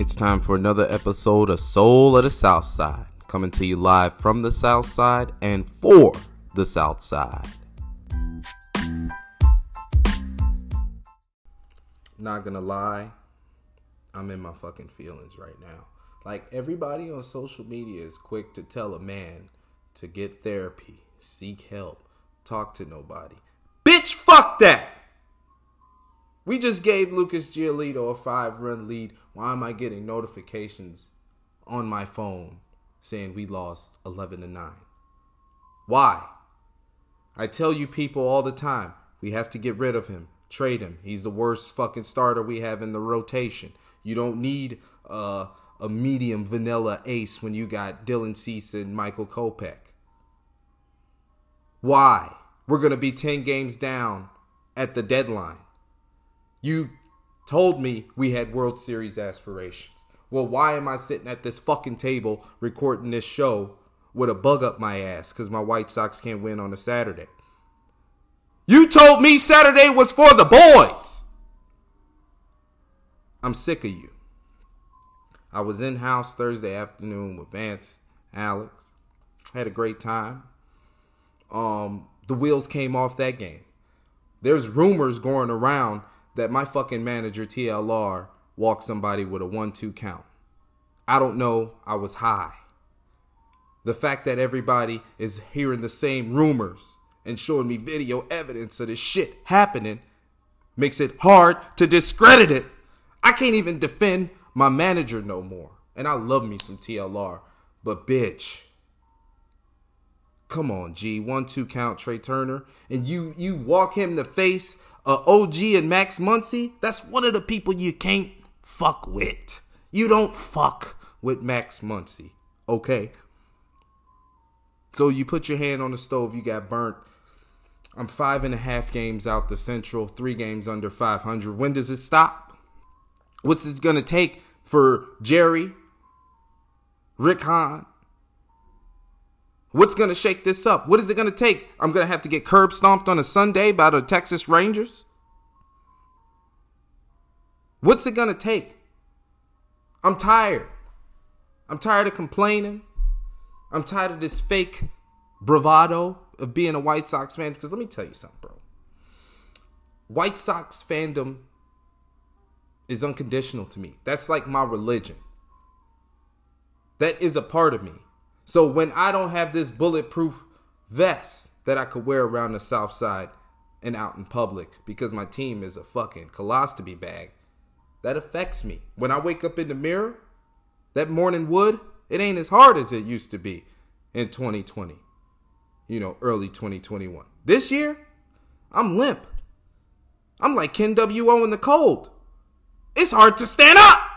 It's time for another episode of Soul of the South Side, coming to you live from the South Side and for the South Side. Not gonna lie, I'm in my fucking feelings right now. Like everybody on social media is quick to tell a man to get therapy, seek help, talk to nobody. Bitch, fuck that! We just gave Lucas Giolito a five run lead. Why am I getting notifications on my phone saying we lost 11 to 9? Why? I tell you people all the time, we have to get rid of him, trade him. He's the worst fucking starter we have in the rotation. You don't need uh, a medium vanilla ace when you got Dylan Cease and Michael Kopech. Why? We're going to be 10 games down at the deadline. You told me we had World Series aspirations. Well, why am I sitting at this fucking table recording this show with a bug up my ass because my White Sox can't win on a Saturday? You told me Saturday was for the boys. I'm sick of you. I was in house Thursday afternoon with Vance, Alex. Had a great time. Um, the wheels came off that game. There's rumors going around that my fucking manager TLR walked somebody with a 1-2 count. I don't know. I was high. The fact that everybody is hearing the same rumors and showing me video evidence of this shit happening makes it hard to discredit it. I can't even defend my manager no more. And I love me some TLR, but bitch. Come on, G. One two count Trea Turner. And you you walk him in the face uh, OG and Max Muncy, that's one of the people you can't fuck with. You don't fuck with Max Muncy, okay? So you put your hand on the stove, you got burnt. I'm five and a half games out the Central, three games under 500. When does it stop? What's it gonna take for Jerry, Rick Hahn? What's gonna shake this up? What is it gonna take? I'm gonna have to get curb stomped on a Sunday by the Texas Rangers? What's it gonna take? I'm tired. I'm tired of complaining. I'm tired of this fake bravado of being a White Sox fan. Because let me tell you something, bro. White Sox fandom is unconditional to me. That's like my religion. That is a part of me. So when I don't have this bulletproof vest that I could wear around the South Side and out in public because my team is a fucking colostomy bag, that affects me. When I wake up in the mirror, that morning wood, it ain't as hard as it used to be in 2020. You know, early 2021. This year, I'm limp. I'm like Ken W.O. in the cold. It's hard to stand up.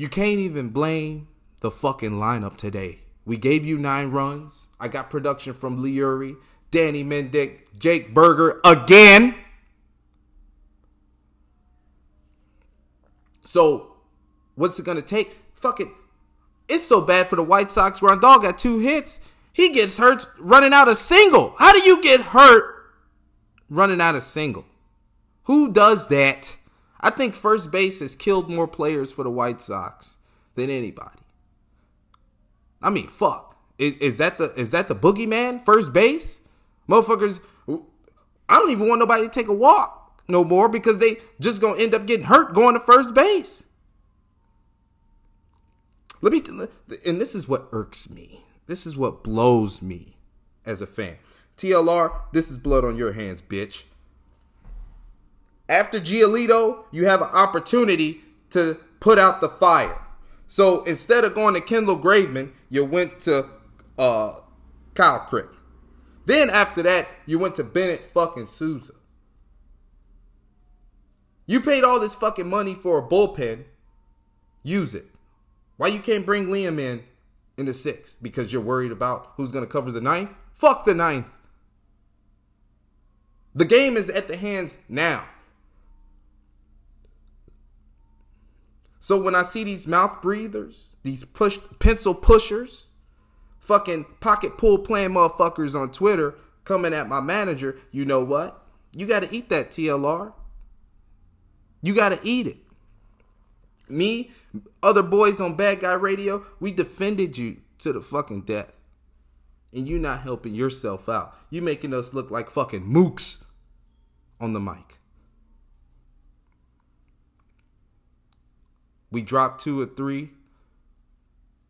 You can't even blame the fucking lineup today. We gave you nine runs. I got production from Leury, Danny Mendick, Jake Burger again. So, what's it gonna take? Fuck it. It's so bad for the White Sox. Grandal got two hits. He gets hurt running out a single. How do you get hurt running out a single? Who does that? I think first base has killed more players for the White Sox than anybody. I mean, fuck. Is, is that the is that the boogeyman? First base, motherfuckers. I don't even want nobody to take a walk no more because they just gonna end up getting hurt going to first base. Let me, and this is what irks me. This is what blows me as a fan. TLR, this is blood on your hands, bitch. After Giolito, you have an opportunity to put out the fire. So instead of going to Kendall Graveman, you went to uh, Kyle Crick. Then after that, you went to Bennett fucking Sousa. You paid all this fucking money for a bullpen. Use it. Why you can't bring Liam in in the sixth? Because you're worried about who's going to cover the ninth? Fuck the ninth. The game is at the hands now. So when I see these mouth breathers, these push pencil pushers, fucking pocket pull playing motherfuckers on Twitter coming at my manager, you know what? You got to eat that TLR. You got to eat it. Me, other boys on Bad Guy Radio, we defended you to the fucking death. And you're not helping yourself out. You're making us look like fucking mooks on the mic. We dropped two or three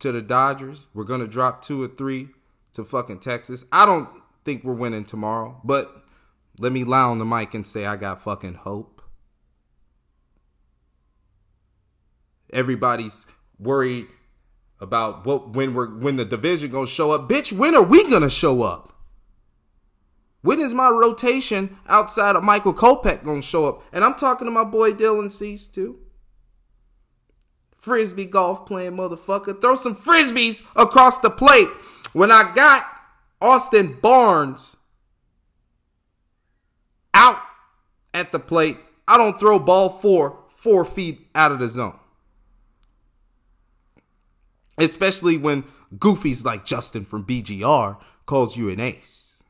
to the Dodgers. We're gonna drop two or three to fucking Texas. I don't think we're winning tomorrow, but let me lie on the mic and say I got fucking hope. Everybody's worried about what when we're when the division gonna show up. Bitch, when are we gonna show up? When is my rotation outside of Michael Kopech gonna show up? And I'm talking to my boy Dylan Cease too. Frisbee golf playing motherfucker. Throw some frisbees across the plate. When I got Austin Barnes out at the plate, I don't throw ball four, four feet out of the zone. Especially when goofies like Justin from BGR calls you an ace.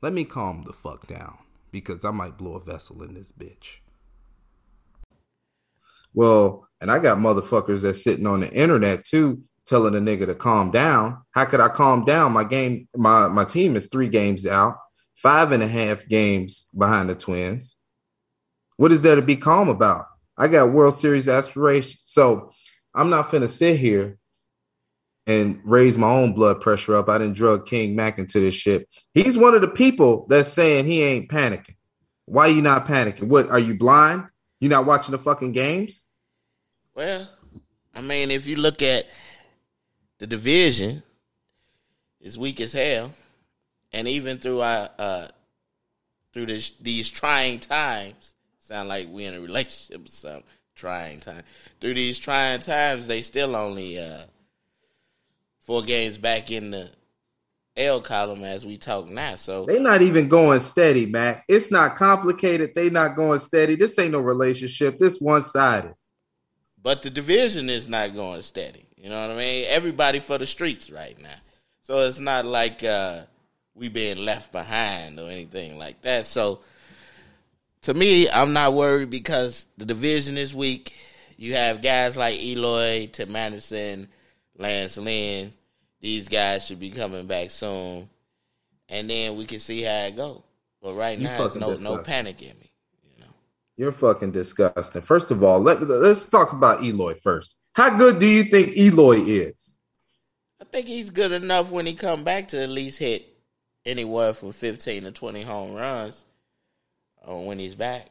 Let me calm the fuck down because I might blow a vessel in this bitch. Well, and I got motherfuckers that's sitting on the internet too, telling a nigga to calm down. How could I calm down? My game, my my team is three games out, five and a half games behind the Twins. What is there to be calm about? I got World Series aspirations, so I'm not finna sit here and raise my own blood pressure up. I didn't drug King Mack into this shit. He's one of the people that's saying he ain't panicking. Why you not panicking? What are you blind? You not watching the fucking games? Well, I mean, if you look at the division, it's weak as hell, and even through our uh, through this, these trying times, sound like we in a relationship or something. Trying time through these trying times, they still only uh, four games back in the L column as we talk now. So they're not even going steady, Mac. It's not complicated. They not going steady. This ain't no relationship. This one sided. But the division is not going steady. You know what I mean? Everybody for the streets right now. So it's not like uh, we being left behind or anything like that. So to me, I'm not worried because the division is weak. You have guys like Eloy, Tim Anderson, Lance Lynn these guys should be coming back soon, and then we can see how it go. But right you now, it's no disgusting. no panic in me. You know, you're fucking disgusting. First of all, let let's talk about Eloy first. How good do you think Eloy is? I think he's good enough when he come back to at least hit anywhere from 15 to 20 home runs uh, when he's back.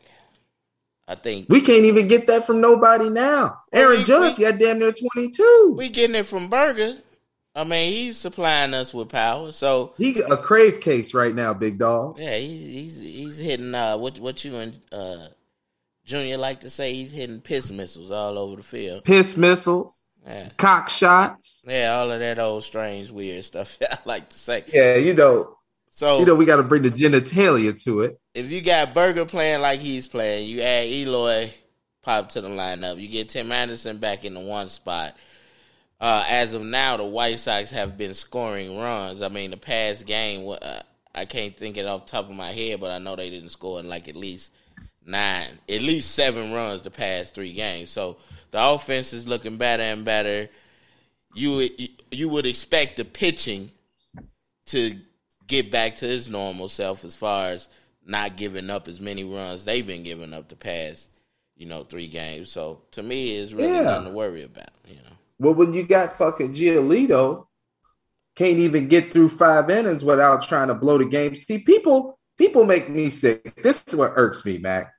I think we can't even get that from nobody now. Aaron we, Judge we, got damn near 22. We getting it from Burger. I mean, he's supplying us with power. So he a crave case right now, big dog. Yeah, he's he's he's hitting uh what what you and uh Junior like to say he's hitting piss missiles all over the field. Piss missiles. Yeah. Cock shots. Yeah, all of that old strange weird stuff I like to say. Yeah, you know. So you know we got to bring the genitalia to it. If you got Burger playing like he's playing, you add Eloy pop to the lineup. You get Tim Anderson back in the one spot uh, as of now, the White Sox have been scoring runs. I mean, the past game, uh, I can't think it off the top of my head, but I know they didn't score in like at least nine, at least seven runs the past three games. So the offense is looking better and better. You you would expect the pitching to get back to its normal self as far as not giving up as many runs they've been giving up the past, you know, three games. So to me, it's really yeah. nothing to worry about. Well, when you got fucking Giolito, can't even get through five innings without trying to blow the game. See, people people make me sick. This is what irks me, Mac.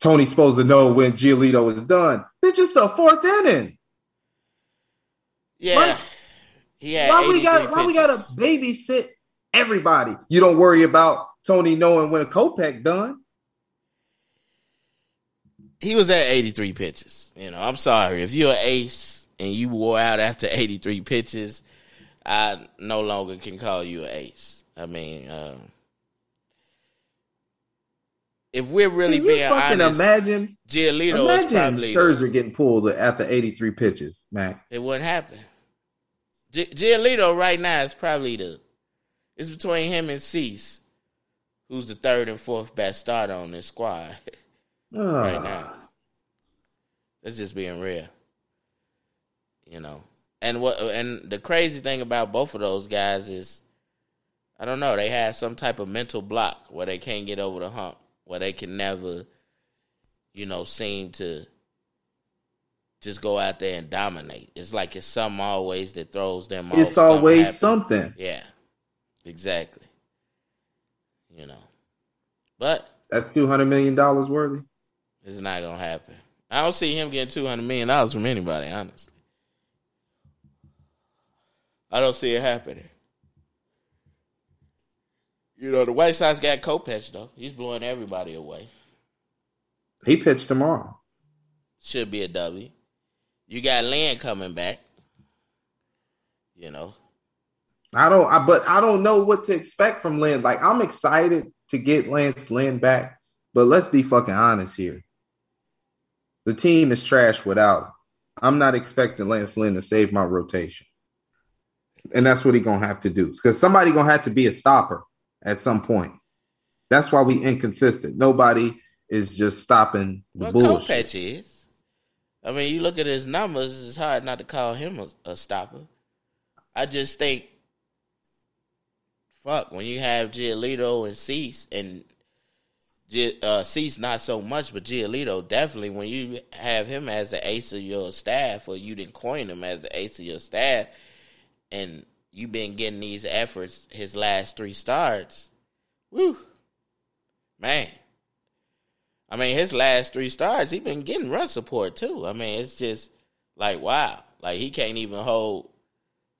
Tony's supposed to know when Giolito is done. Bitch, it's the fourth inning. Yeah. yeah. Why we got why we gotta babysit everybody? You don't worry about Tony knowing when a Kopech done. He was at 83 pitches. You know, I'm sorry. If you're an ace and you wore out after 83 pitches, I no longer can call you an ace. I mean, um, if we're really being honest, imagine Giolito imagine is probably Scherzer getting pulled after 83 pitches, Mac. It wouldn't happen. G- Giolito right now is probably the it's between him and Cease. who's the third and fourth best starter on this squad right now. That's just being real. You know. And what and the crazy thing about both of those guys is I don't know, they have some type of mental block where they can't get over the hump, where they can never, you know, seem to just go out there and dominate. It's like it's something always that throws them off. It's always something. Yeah. Exactly. You know. But that's two hundred million dollars worthy. It's not gonna happen. I don't see him getting two hundred million dollars from anybody, honestly. I don't see it happening. You know, the White Sox got Kopech though. He's blowing everybody away. He pitched tomorrow. Should be a W. You got Lynn coming back. You know. I don't I, but I don't know what to expect from Lynn. Like I'm excited to get Lance Lynn back, but let's be fucking honest here. The team is trash without him. I'm not expecting Lance Lynn to save my rotation. And that's what he gonna have to do. Because somebody gonna have to be a stopper at some point. That's why we inconsistent. Nobody is just stopping the well, bullshit. Kopech is. I mean, you look at his numbers; it's hard not to call him a, a stopper. I just think, fuck, when you have Giolito and Cease, and uh, Cease not so much, but Giolito definitely. When you have him as the ace of your staff, or you didn't coin him as the ace of your staff, and you've been getting these efforts his last three starts. Woo, man. I mean, his last three starts, he's been getting run support too. I mean, it's just like wow, like he can't even hold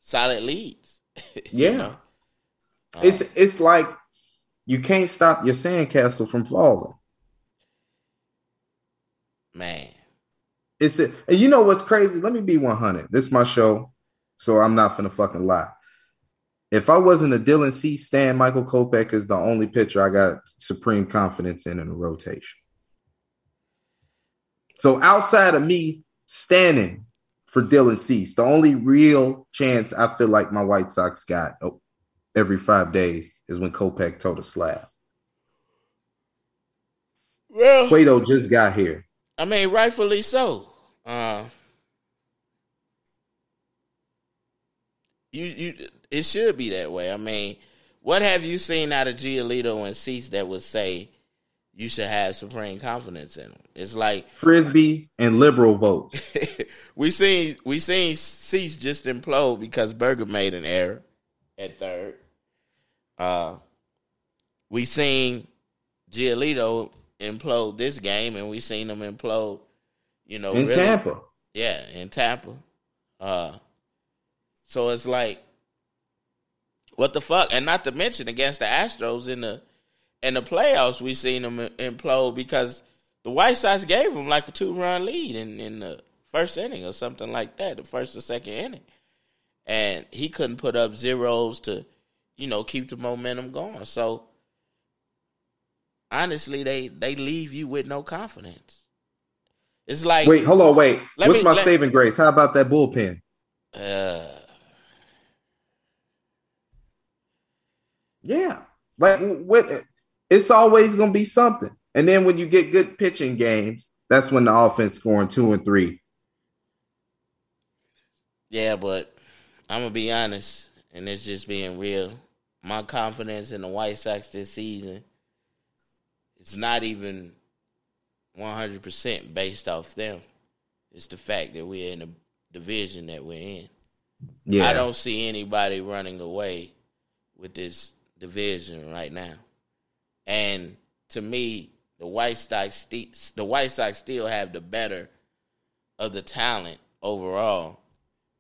solid leads. yeah, know? um, it's it's like you can't stop your sandcastle from falling. Man, it's a, and you know what's crazy? Let me be one hundred. This is my show, so I'm not gonna fucking lie if I wasn't a Dylan Cease stand, Michael Kopech is the only pitcher I got supreme confidence in in the rotation. So outside of me standing for Dylan Cease, the only real chance I feel like my White Sox got oh, every five days is when Kopech told a slab. Well, Cueto just got here. I mean, rightfully so. Uh, you you it should be that way. I mean, what have you seen out of Giolito and Cease that would say you should have supreme confidence in them? It's like frisbee and liberal votes. we seen we seen Cease just implode because Burger made an error at third. Uh, we seen Giolito implode this game, and we seen him implode. You know, in really, Tampa. Yeah, in Tampa. Uh, so it's like, what the fuck? And not to mention against the Astros in the in the playoffs, we seen them implode because the White Sox gave them like a two run lead in in the first inning or something like that, the first or second inning, and he couldn't put up zeros to, you know, keep the momentum going. So honestly, they they leave you with no confidence. It's like wait, hold on, wait. What's me, my let, saving grace? How about that bullpen? Uh, Yeah. Like what it's always gonna be something. And then when you get good pitching games, that's when the offense scoring two and three. Yeah, but I'm gonna be honest, and it's just being real. My confidence in the White Sox this season it's not even 100% based off them. It's the fact that we're in the division that we're in. Yeah. I don't see anybody running away with this division right now. And to me, the White Sox the White Sox still have the better of the talent overall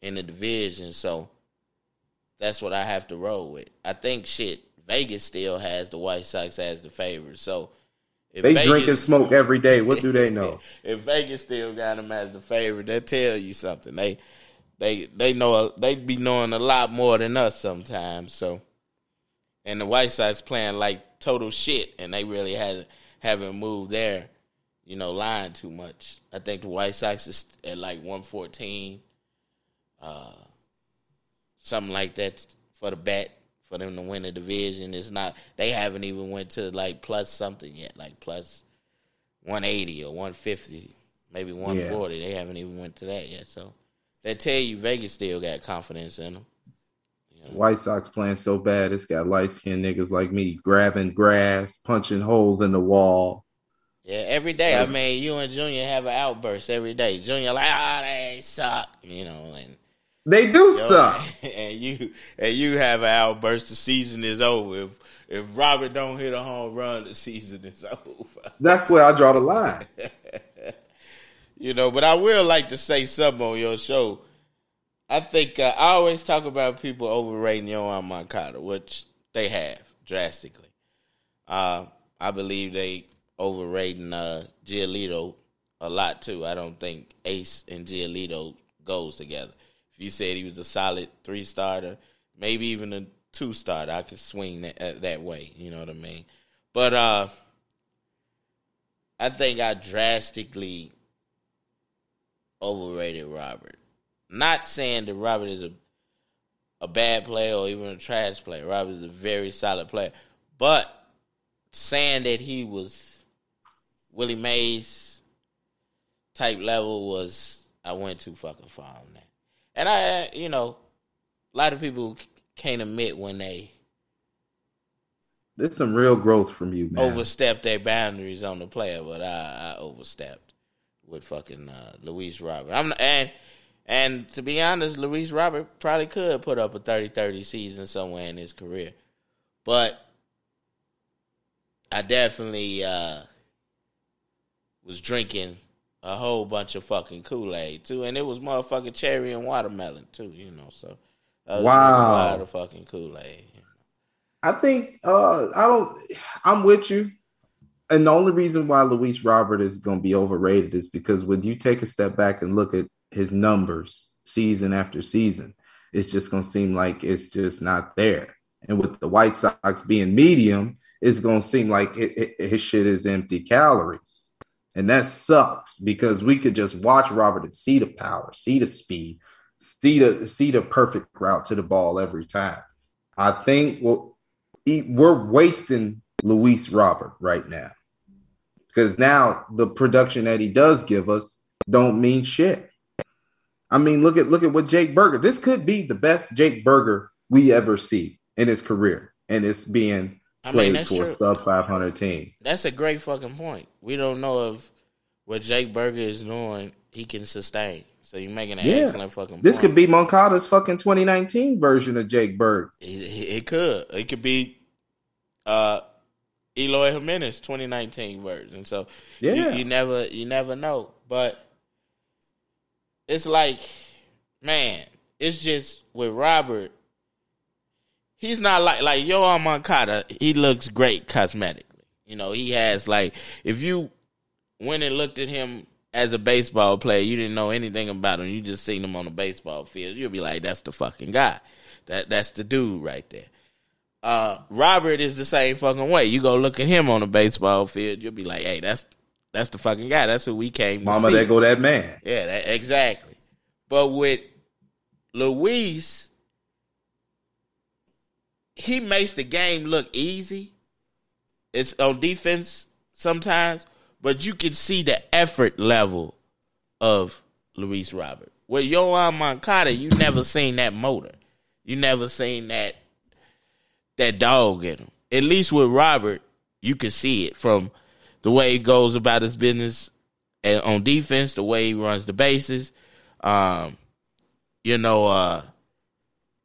in the division. So that's what I have to roll with. I think shit, Vegas still has the White Sox as the favorite. So if they Vegas, drink and smoke every day. What do they know? if Vegas still got them as the favorite, they tell you something. They they they know they be knowing a lot more than us sometimes. So and the White Sox playing like total shit, and they really hasn't haven't moved their you know line too much. I think the White Sox is at like one fourteen, uh, something like that for the bet for them to win the division. It's not they haven't even went to like plus something yet, like plus one eighty or one fifty, maybe one forty. They haven't even went to that yet. So they tell you Vegas still got confidence in them. White Sox playing so bad, it's got light skinned niggas like me grabbing grass, punching holes in the wall. Yeah, every day. I mean, you and Junior have an outburst every day. Junior like, ah, oh, they suck, you know, and they do you know, suck. And you and you have an outburst. The season is over. If if Robert don't hit a home run, the season is over. That's where I draw the line. you know, but I will like to say something on your show I think uh, I always talk about people overrating Yoan Moncada, which they have drastically. Uh, I believe they overrating uh, Giolito a lot too. I don't think Ace and Giolito goes together. If you said he was a solid three starter, maybe even a two starter, I could swing that uh, that way. You know what I mean? But uh, I think I drastically overrated Robert. Not saying that Robert is a a bad player or even a trash player. Robert is a very solid player. But saying that he was Willie Mays type level was I went too fucking far on that. And I you know, a lot of people can't admit when they there's some real growth from you, man. Overstepped their boundaries on the player, but I, I overstepped with fucking uh, Luis Robert. I'm not, and and to be honest, Luis Robert probably could put up a 30-30 season somewhere in his career. But I definitely uh, was drinking a whole bunch of fucking Kool-Aid too. And it was motherfucking cherry and watermelon too, you know, so uh, wow. a lot of fucking Kool-Aid. I think uh, I don't I'm with you. And the only reason why Luis Robert is going to be overrated is because when you take a step back and look at his numbers season after season, it's just going to seem like it's just not there. And with the White Sox being medium, it's going to seem like it, it, his shit is empty calories. And that sucks because we could just watch Robert and see the power, see the speed, see the see the perfect route to the ball every time. I think well, we're wasting Luis Robert right now because now the production that he does give us don't mean shit. I mean, look at look at what Jake Burger. This could be the best Jake Burger we ever see in his career, and it's being I played mean, for true. a sub five hundred team. That's a great fucking point. We don't know if what Jake Burger is doing he can sustain. So you're making an yeah. excellent fucking. This could be Moncada's fucking 2019 version of Jake Burger. It, it could. It could be uh, Eloy Jimenez 2019 version. So yeah, you, you never you never know, but it's like, man, it's just with Robert. He's not like like Yoan Moncada. He looks great cosmetically. You know, he has like if you went and looked at him as a baseball player, you didn't know anything about him. You just seen him on the baseball field. You'll be like, that's the fucking guy. That that's the dude right there. Uh, Robert is the same fucking way. You go look at him on the baseball field, you'll be like, hey, that's that's the fucking guy. That's who we came. To. Mama, there go that man. Yeah, that, exactly. But with Luis, he makes the game look easy. It's on defense sometimes, but you can see the effort level of Luis Robert. With Yoan Moncada, you never seen that motor. You never seen that that dog in him. At least with Robert, you can see it from the way he goes about his business and on defense, the way he runs the bases. Um, you know, uh,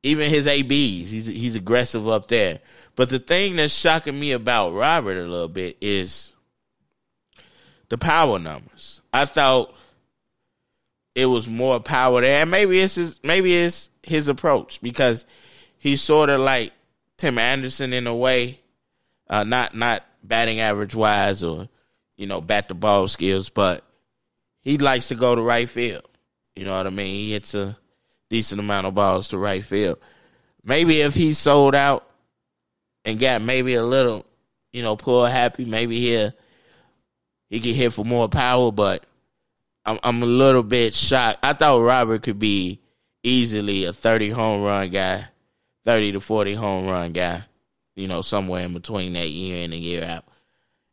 even his ABs, he's he's aggressive up there. But the thing that's shocking me about Robert a little bit is the power numbers. I thought it was more power there. And maybe it's his, maybe it's his approach because he's sort of like Tim Anderson in a way, uh, not not batting average wise or you know bat the ball skills, but he likes to go to right field. You know what I mean? He hits a decent amount of balls to right field. Maybe if he sold out and got maybe a little, you know, pull happy, maybe he'll he could hit for more power. But I'm I'm a little bit shocked. I thought Robert could be easily a 30 home run guy thirty to forty home run guy. You know, somewhere in between that year in and year out.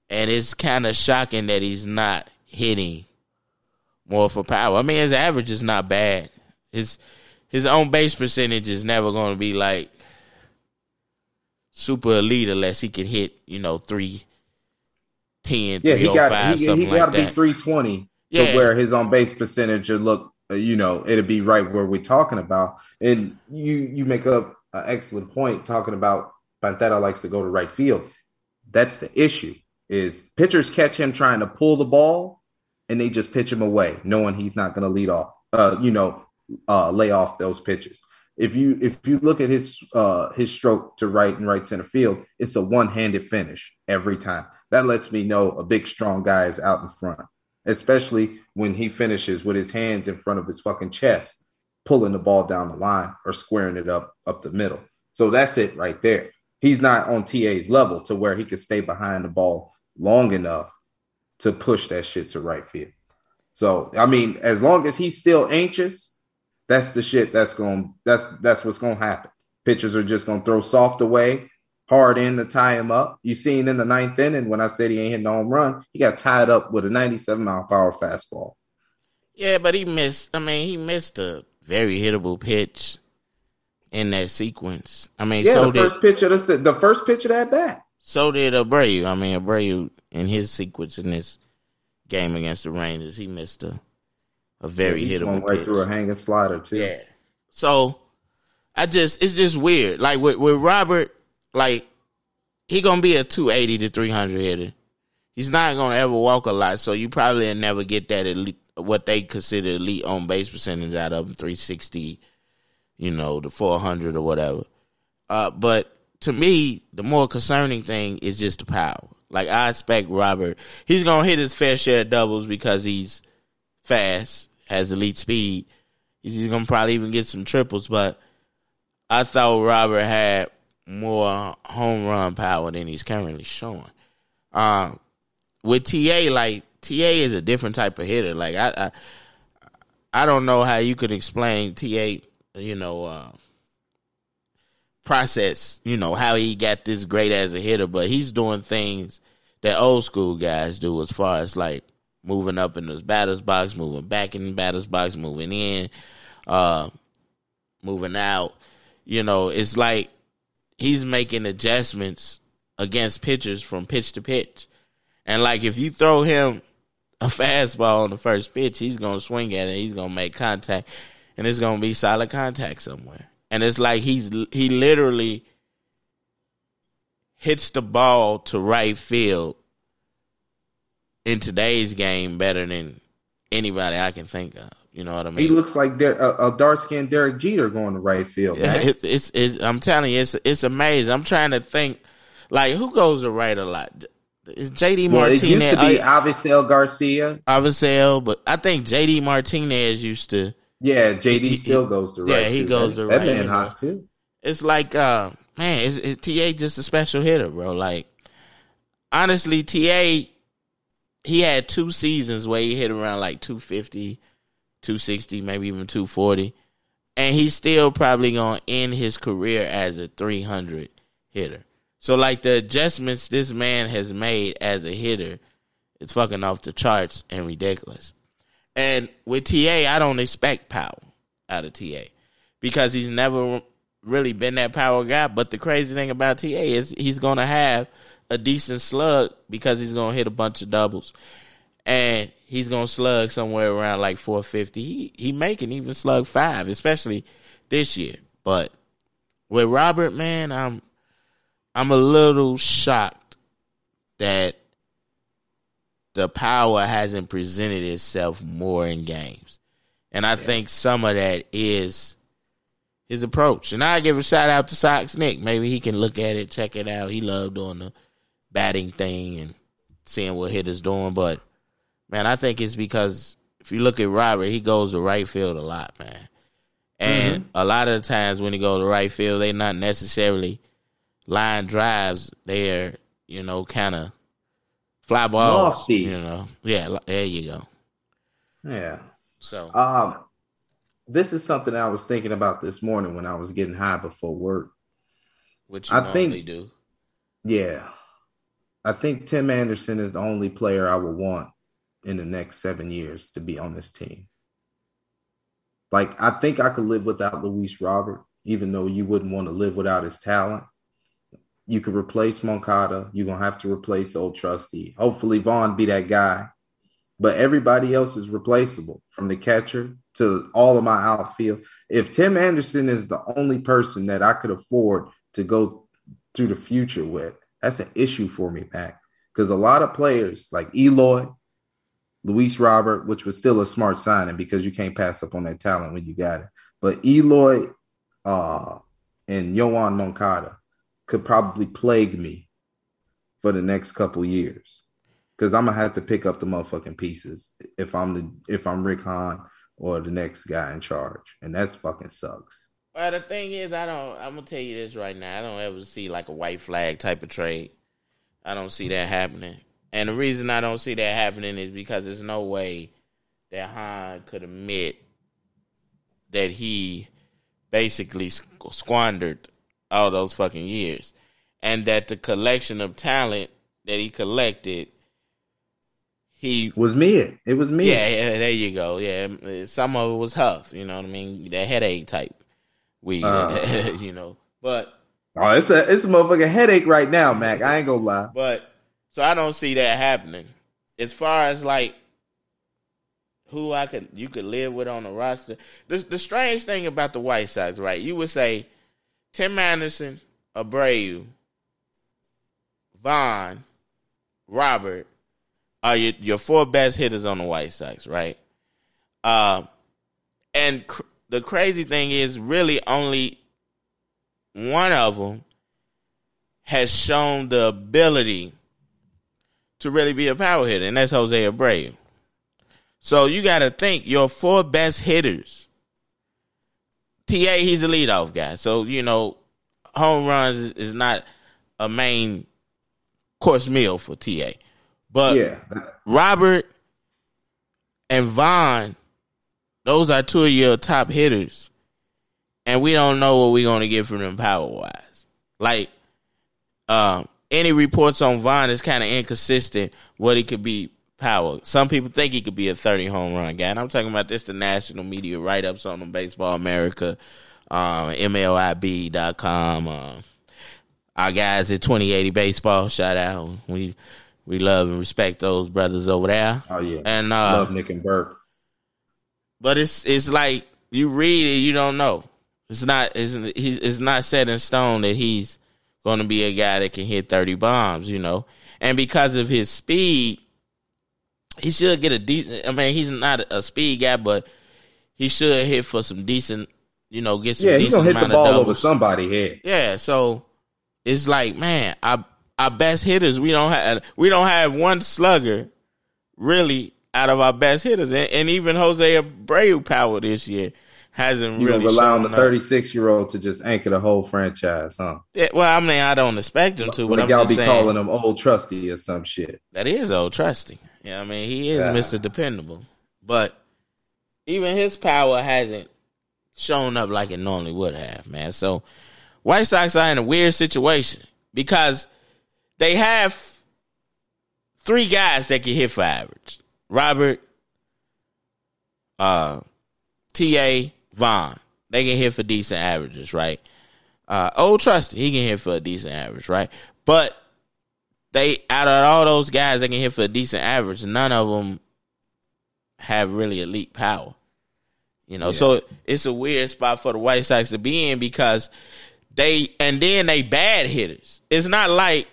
And it's kind of shocking that he's not hitting more for power. I mean, his average is not bad. His his own base percentage is never going to be like super elite unless he can hit, you know, three ten, yeah, he got oh he, he got to be three twenty yeah. to where his on base percentage would look, uh, you know, it'd be right where we're talking about. And you you make up an excellent point talking about Pantera likes to go to right field. That's the issue. Is pitchers catch him trying to pull the ball, and they just pitch him away, knowing he's not going to lead off. Uh, you know, uh, lay off those pitches. If you if you look at his uh, his stroke to right and right center field, it's a one handed finish every time. That lets me know a big strong guy is out in front, especially when he finishes with his hands in front of his fucking chest, pulling the ball down the line or squaring it up up the middle. So that's it right there. He's not on TA's level to where he could stay behind the ball long enough to push that shit to right field. So I mean, as long as he's still anxious that's the shit that's going that's that's what's to happen. Pitchers are just going to throw soft away, hard in to tie him up. You seen in the ninth inning when I said he ain't hitting no home run, he got tied up with a 97 mile per fastball. Yeah, but he missed. I mean, he missed a very hittable pitch in that sequence. I mean, yeah, so the did, first pitch of the the first pitch of that bat. So did Abreu. I mean, Abreu in his sequence in this game against the Rangers, he missed a a very yeah, hittable right through a hanging slider too. Yeah. So I just it's just weird. Like with with Robert, like he gonna be a two eighty to three hundred hitter. He's not gonna ever walk a lot, so you probably never get that elite what they consider elite on base percentage out of him, three sixty, you know, the four hundred or whatever. Uh, but to me, the more concerning thing is just the power. Like I expect Robert, he's gonna hit his fair share of doubles because he's fast has elite speed. He's gonna probably even get some triples, but I thought Robert had more home run power than he's currently showing. Um, with TA, like TA is a different type of hitter. Like I, I, I don't know how you could explain TA. You know, uh, process. You know how he got this great as a hitter, but he's doing things that old school guys do as far as like moving up in the batter's box, moving back in the batter's box, moving in, uh, moving out. You know, it's like he's making adjustments against pitchers from pitch to pitch. And like if you throw him a fastball on the first pitch, he's gonna swing at it, he's gonna make contact, and it's gonna be solid contact somewhere. And it's like he's he literally hits the ball to right field in today's game better than anybody I can think of. You know what I mean? He looks like a, a dark skinned Derek Jeter going to right field. Yeah, it's, it's, it's I'm telling you, it's it's amazing. I'm trying to think, like who goes to right a lot. Is JD well, Martinez? It used to be uh, Garcia. Avisail, but I think JD Martinez used to. Yeah, JD he, still goes to right. Yeah, he too. goes that, to right. That man hot too. It's like, uh, man, it's, it's TA just a special hitter, bro. Like, honestly, TA he had two seasons where he hit around like 250, 260, maybe even 240. And he's still probably going to end his career as a 300 hitter. So, like, the adjustments this man has made as a hitter is fucking off the charts and ridiculous. And with TA, I don't expect power out of TA because he's never really been that power guy. But the crazy thing about TA is he's going to have – a decent slug because he's gonna hit a bunch of doubles, and he's gonna slug somewhere around like 450. He he making even slug five, especially this year. But with Robert, man, I'm I'm a little shocked that the power hasn't presented itself more in games. And I yeah. think some of that is his approach. And I give a shout out to Sox Nick. Maybe he can look at it, check it out. He loved doing the batting thing and seeing what hitters doing. But man, I think it's because if you look at Robert, he goes to right field a lot, man. And mm-hmm. a lot of the times when he goes to right field, they're not necessarily line drives. They're, you know, kind of fly balls. Lofty. You know. Yeah, there you go. Yeah. So um this is something I was thinking about this morning when I was getting high before work. which I think- do. Yeah. I think Tim Anderson is the only player I would want in the next seven years to be on this team. Like, I think I could live without Luis Robert, even though you wouldn't want to live without his talent. You could replace Moncada. You're gonna have to replace old trusty. Hopefully Vaughn be that guy. But everybody else is replaceable from the catcher to all of my outfield. If Tim Anderson is the only person that I could afford to go through the future with, that's an issue for me, Mac. Because a lot of players like Eloy, Luis Robert, which was still a smart signing because you can't pass up on that talent when you got it. But Eloy uh, and Yoan Moncada could probably plague me for the next couple years. Because I'm gonna have to pick up the motherfucking pieces if I'm the if I'm Rick Hahn or the next guy in charge. And that's fucking sucks. Well, the thing is, I don't. I'm gonna tell you this right now. I don't ever see like a white flag type of trade. I don't see that happening. And the reason I don't see that happening is because there's no way that Hahn could admit that he basically squandered all those fucking years, and that the collection of talent that he collected, he Was me it. Was me. yeah, yeah, there you go. Yeah, some of it was huff. You know what I mean? That headache type weed. Uh. you know, but Oh, it's a it's a motherfucking headache right now, Mac. I ain't gonna lie. but so I don't see that happening. As far as like who I could you could live with on the roster. The the strange thing about the White Sox, right? You would say Tim Anderson, Abreu, Vaughn, Robert are your, your four best hitters on the White Sox, right? Um, and cr- the crazy thing is, really only one of them has shown the ability to really be a power hitter, and that's Jose Abreu. So you got to think your four best hitters. Ta, he's a leadoff guy, so you know home runs is, is not a main course meal for Ta. But Yeah. Robert and Vaughn, those are two of your top hitters. And we don't know what we're going to get from them power wise. Like, um, any reports on Vaughn is kind of inconsistent what he could be power. Some people think he could be a 30 home run guy. And I'm talking about this, the national media write ups on Baseball America, um, MLIB.com, uh, our guys at 2080 Baseball. Shout out. We, we love and respect those brothers over there. Oh yeah. And uh, Love Nick and Burke. but it's it's like you read it, you don't know. It's not it's, he's, it's not set in stone that he's going to be a guy that can hit thirty bombs, you know. And because of his speed, he should get a decent. I mean, he's not a speed guy, but he should hit for some decent, you know, get some Yeah, he's gonna hit the ball over doubles. somebody's head. Yeah, so it's like, man, our our best hitters, we don't have we don't have one slugger really out of our best hitters, and, and even Jose Abreu power this year hasn't You really rely on the 36 year old to just anchor the whole franchise, huh? Yeah, well, I mean, I don't expect him to, but Like I'm y'all be saying calling him old trusty or some shit. that is old trusty. Yeah, I mean, he is Yeah. Mister Dependable, but even his power hasn't shown up like it normally would have, man. So White Sox are in a weird situation because they have three guys that can hit for average. Robert, uh, T.A. Vaughn. They can hit for decent averages, right? Uh, Old Trusty, he can hit for a decent average, right? But they, out of all those guys that can hit for a decent average, none of them have really elite power. You know, so it's a weird spot for the White Sox to be in because they and then they bad hitters. It's not like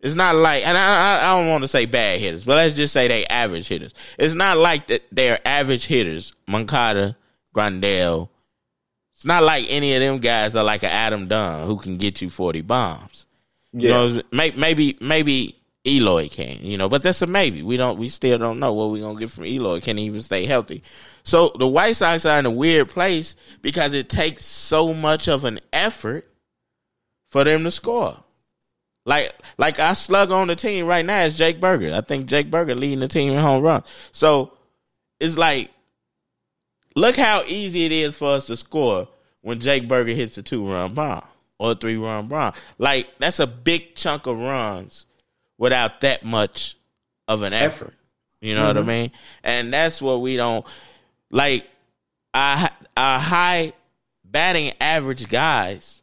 it's not like, and I, I I don't want to say bad hitters, but let's just say they average hitters. It's not like that they're average hitters. Moncada, Grandal. It's not like any of them guys are like an Adam Dunn who can get you forty bombs. You know, maybe maybe Eloy can, you know, but that's a maybe. We don't, we still don't know what we're gonna get from Eloy. Can even stay healthy? So the White Sox are in a weird place because it takes so much of an effort for them to score. Like like our slug on the team right now is Jake Burger. I think Jake Burger leading the team in home run. So it's like look how easy it is for us to score when Jake Burger hits a two run bomb. Or three run bomb. Like that's a big chunk of runs without that much of an effort. You know mm-hmm. what I mm-hmm. mean? And that's what we don't like. Our, our high batting average guys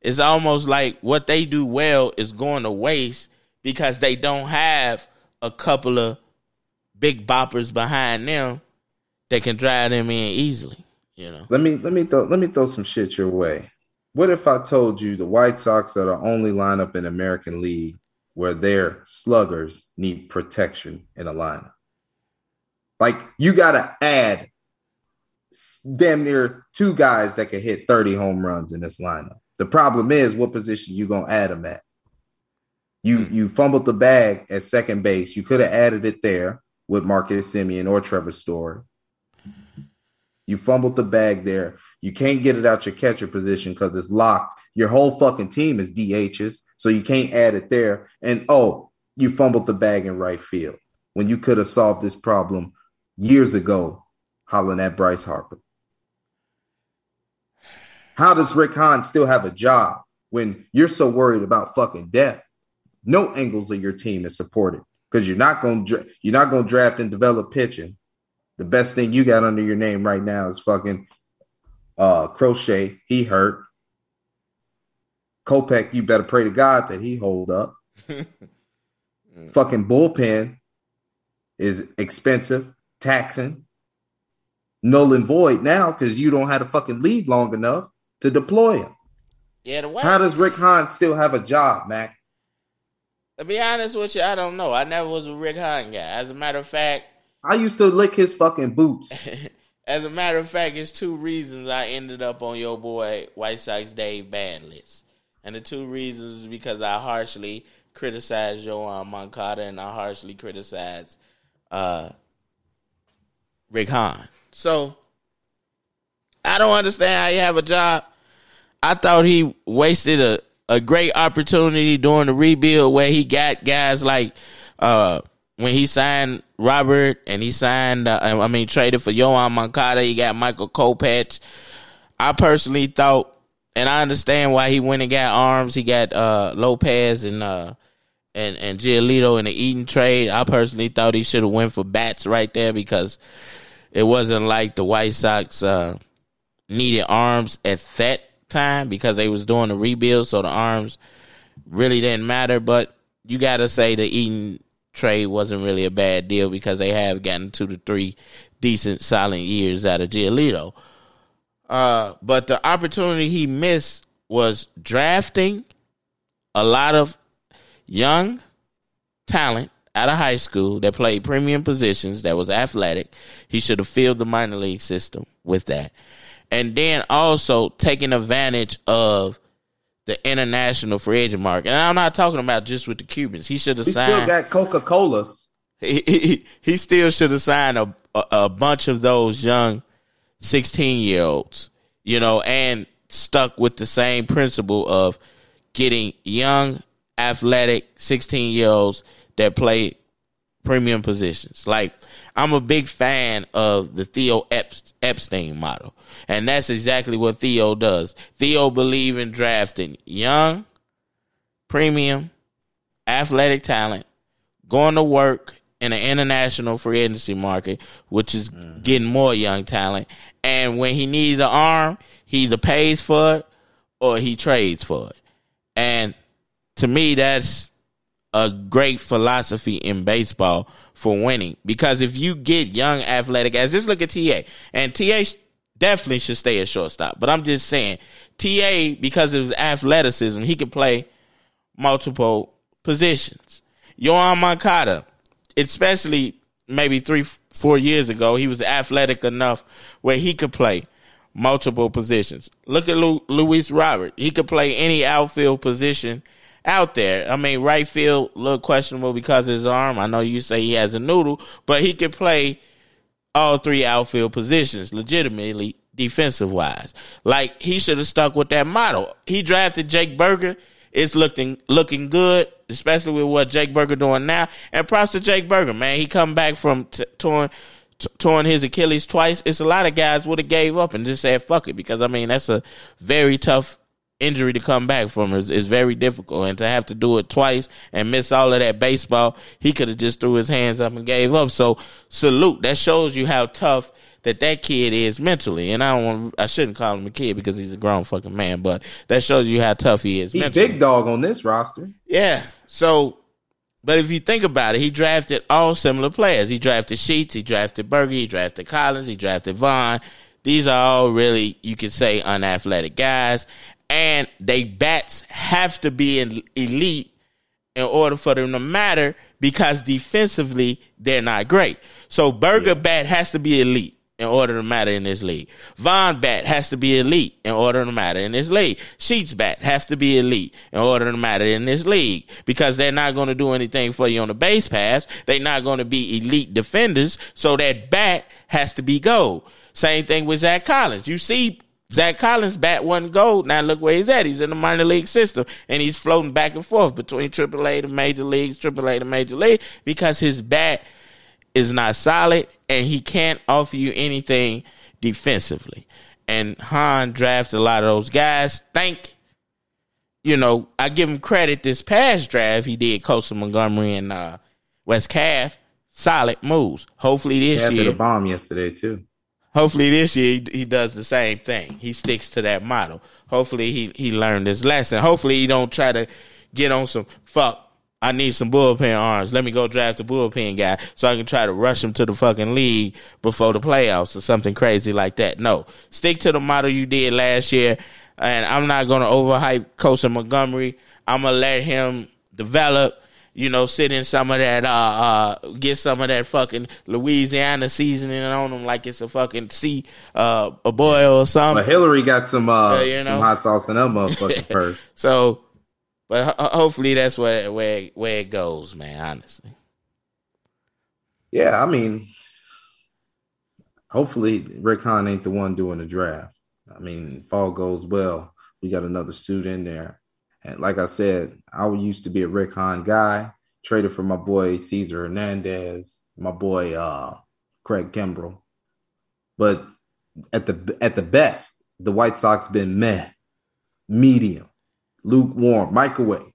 is almost like what they do well is going to waste because they don't have a couple of big boppers behind them that can drive them in easily. You know. Let me let me throw let me throw some shit your way. What if I told you the White Sox are the only lineup in American League where their sluggers need protection in a lineup? Like you got to add damn near two guys that can hit 30 home runs in this lineup. The problem is what position you gonna add them at. You you fumbled the bag at second base. You could have added it there with Marcus Semien or Trevor Story. You fumbled the bag there. You can't get it out your catcher position because it's locked. Your whole fucking team is DHs, so you can't add it there. And oh, you fumbled the bag in right field when you could have solved this problem years ago, hollering at Bryce Harper. How does Rick Hahn still have a job when you're so worried about fucking death? No angles of your team is supported because you're not going you're not going to draft and develop pitching. The best thing you got under your name right now is fucking uh Crochet. He hurt. Kopech, you better pray to God that he hold up. fucking bullpen is expensive, taxing, null and void now because you don't have a fucking lead long enough to deploy him. Yeah, the way. How does Rick Hahn still have a job, Mac? To be honest with you, I don't know. I never was a Rick Hahn guy. As a matter of fact, I used to lick his fucking boots. As a matter of fact, it's two reasons I ended up on your boy White Sox Dave bad list. And the two reasons is because I harshly criticized Yoan Moncada and I harshly criticized uh, Rick Hahn. So I don't understand how you have a job. I thought he wasted a, a great opportunity during the rebuild where he got guys like uh, when he signed Robert and he signed uh, I mean traded for Yoan Moncada, he got Michael Kopech. I personally thought and I understand why he went and got arms. He got uh, Lopez and uh, and and Giolito in the Eaton trade. I personally thought he should have went for bats right there because it wasn't like the White Sox uh, needed arms at that time because they was doing a rebuild, so the arms really didn't matter. But you got to say the Eaton trade wasn't really a bad deal because they have gotten two to three decent, solid years out of Giolito. Uh, but the opportunity he missed was drafting a lot of young talent out of high school that played premium positions that was athletic. He should have filled the minor league system with that and then also taking advantage of the international free agent market. And I'm not talking about just with the Cubans. He should have signed. Still got Coca Colas. He, he, he still should have signed a, a, a bunch of those young 16 year olds, you know, and stuck with the same principle of getting young, athletic 16 year olds that play premium positions. Like I'm a big fan of the Theo Epstein model, and that's exactly what Theo does. Theo believe in drafting young, premium, athletic talent, going to work in an international free agency market, which is mm-hmm. getting more young talent. And when he needs an arm, he either pays for it or he trades for it. And to me, that's a great philosophy in baseball for winning. Because if you get young athletic guys, just look at TA. And TA definitely should stay at shortstop. But I'm just saying, TA, because of his athleticism, he can play multiple positions. Yoan Moncada, especially maybe three, four years ago, he was athletic enough where he could play multiple positions. Look at Lu- Luis Robert. He could play any outfield position out there. I mean, right field look questionable because his arm. I know you say he has a noodle, but he could play all three outfield positions legitimately defensive wise. Like he should have stuck with that model. He drafted Jake Burger. It's looking looking good, especially with what Jake Burger doing now. And props to Jake Burger, man. He come back from t- torn torn his Achilles twice. It's a lot of guys would have gave up and just said fuck it because I mean that's a very tough injury to come back from is, is very difficult. And to have to do it twice and miss all of that baseball, he could have just threw his hands up and gave up. So salute. That shows you how tough that that kid is mentally. And I don't want, I shouldn't call him a kid because he's a grown fucking man, but that shows you how tough he is. He's mentally. big dog on this roster. Yeah. So, but if you think about it, he drafted all similar players. He drafted Sheets, he drafted Burger, he drafted Collins, he drafted Vaughn. These are all really, you could say, unathletic guys and they bats have to be elite in order for them to matter because defensively they're not great. So Burger yeah. bat has to be elite in order to matter in this league. Vaughn bat has to be elite in order to matter in this league. Sheets bat has to be elite in order to matter in this league because they're not going to do anything for you on the base pass. They're not going to be elite defenders. So that bat has to be gold. Same thing with Zach Collins. You see Zach Collins' bat wasn't gold. Now look where he's at. He's in the minor league system and he's floating back and forth between AAA to major leagues, AAA to major league because his bat is not solid and he can't offer you anything defensively. And Hahn drafted a lot of those guys. Thank, you know, I give him credit this past draft. He did Colson Montgomery and uh, Wes Kath. Solid moves. Hopefully this Kath year. Did a bomb yesterday too. Hopefully this year he, he, does the same thing. He sticks to that model. Hopefully he he learned his lesson. Hopefully he don't try to get on some fuck. I need some bullpen arms. Let me go draft a bullpen guy so I can try to rush him to the fucking league before the playoffs or something crazy like that. No, stick to the model you did last year. And I'm not gonna overhype Colson Montgomery. I'm gonna let him develop you know, sit in some of that, uh, uh, get some of that fucking Louisiana seasoning on them like it's a fucking sea, uh, a boil or something. But Hillary got some, uh, you know? some hot sauce in her motherfucking purse. So, but ho- hopefully that's where, where, where it goes, man, honestly. Yeah, I mean, hopefully Rick Hahn ain't the one doing the draft. I mean, if all goes well, we got another suit in there. And like I said, I used to be a Rick Hahn guy. Traded for my boy Cesar Hernandez, my boy uh, Craig Kimbrel. But at the at the best, the White Sox been meh, medium, lukewarm, microwave.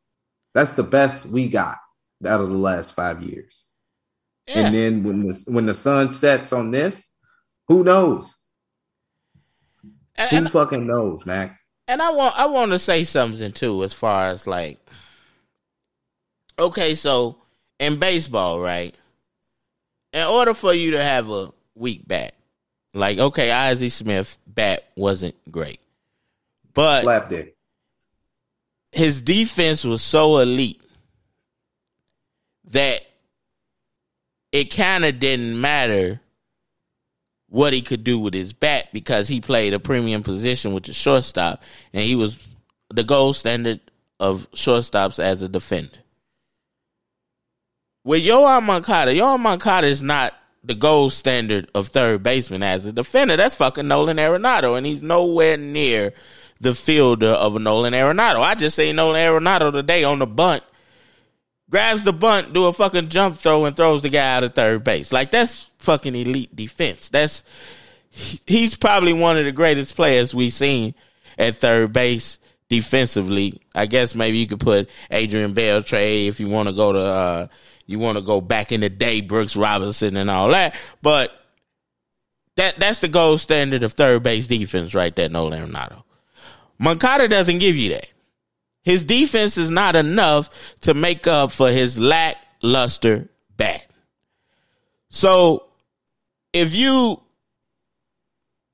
That's the best we got out of the last five years. Yeah. And then when the when the sun sets on this, who knows? And, who and, fucking knows, Mac? And I want I want to say something too, as far as like, okay, so in baseball, right? In order for you to have a weak bat, like okay, Ozzie Smith bat wasn't great, but slapped it. His defense was so elite that it kind of didn't matter what he could do with his bat because he played a premium position with the shortstop and he was the gold standard of shortstops as a defender. With Yoan Moncada, Yoan Moncada is not the gold standard of third baseman as a defender. That's fucking Nolan Arenado, and he's nowhere near the fielder of Nolan Arenado. I just say Nolan Arenado today on the bunt grabs the bunt, do a fucking jump throw, and throws the guy out of third base. Like that's fucking elite defense. That's he's probably one of the greatest players we've seen at third base defensively. I guess maybe you could put Adrian Beltre if you want to go to uh, you want to go back in the day, Brooks Robinson and all that. But that that's the gold standard of third base defense right there, Nolan Arenado. Moncada doesn't give you that. His defense is not enough to make up for his lackluster bat. So if you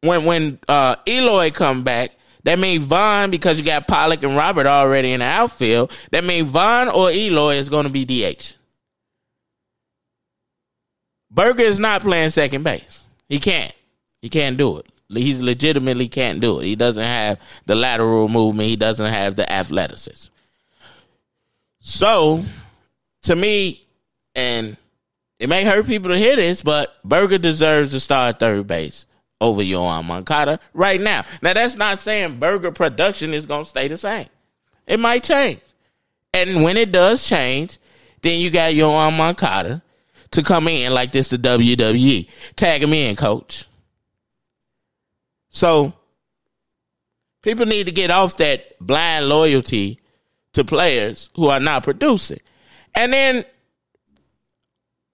when when uh Eloy come back, that means Vaughn because you got Pollock and Robert already in the outfield. That means Vaughn or Eloy is going to be DH. Burger is not playing second base. He can't. He can't do it. He's legitimately can't do it. He doesn't have the lateral movement. He doesn't have the athleticism. So, to me, and it may hurt people to hear this, but Burger deserves to start third base over Yoan Moncada right now. Now, that's not saying Burger production is going to stay the same. It might change. And when it does change, then you got Yoan Moncada to come in like this the WWE. Tag him in, coach. So People need to get off that blind loyalty to players who are not producing. And then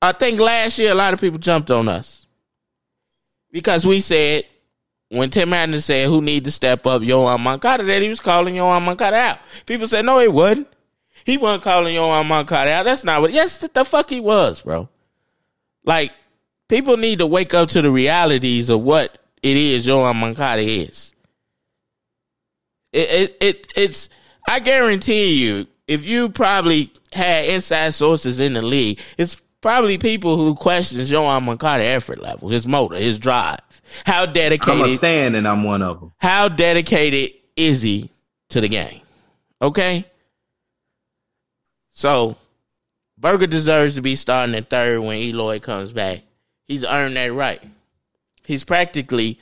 I think last year a lot of people jumped on us because we said when Tim Anderson said who need to step up, Yoan Moncada, that he was calling Yoan Moncada out. People said no, he wasn't. He wasn't calling Yoan Moncada out. That's not what. Yes, the fuck he was, bro. Like people need to wake up to the realities of what it is Yoan Moncada is. It, it, it it's I guarantee you, if you probably had inside sources in the league, it's probably people who questions Yoan Moncada effort level, his motor, his drive. How dedicated I'm a stand and I'm one of them. How dedicated is he to the game? Okay? So Burger deserves to be starting at third when Eloy comes back. He's earned that right. He's practically,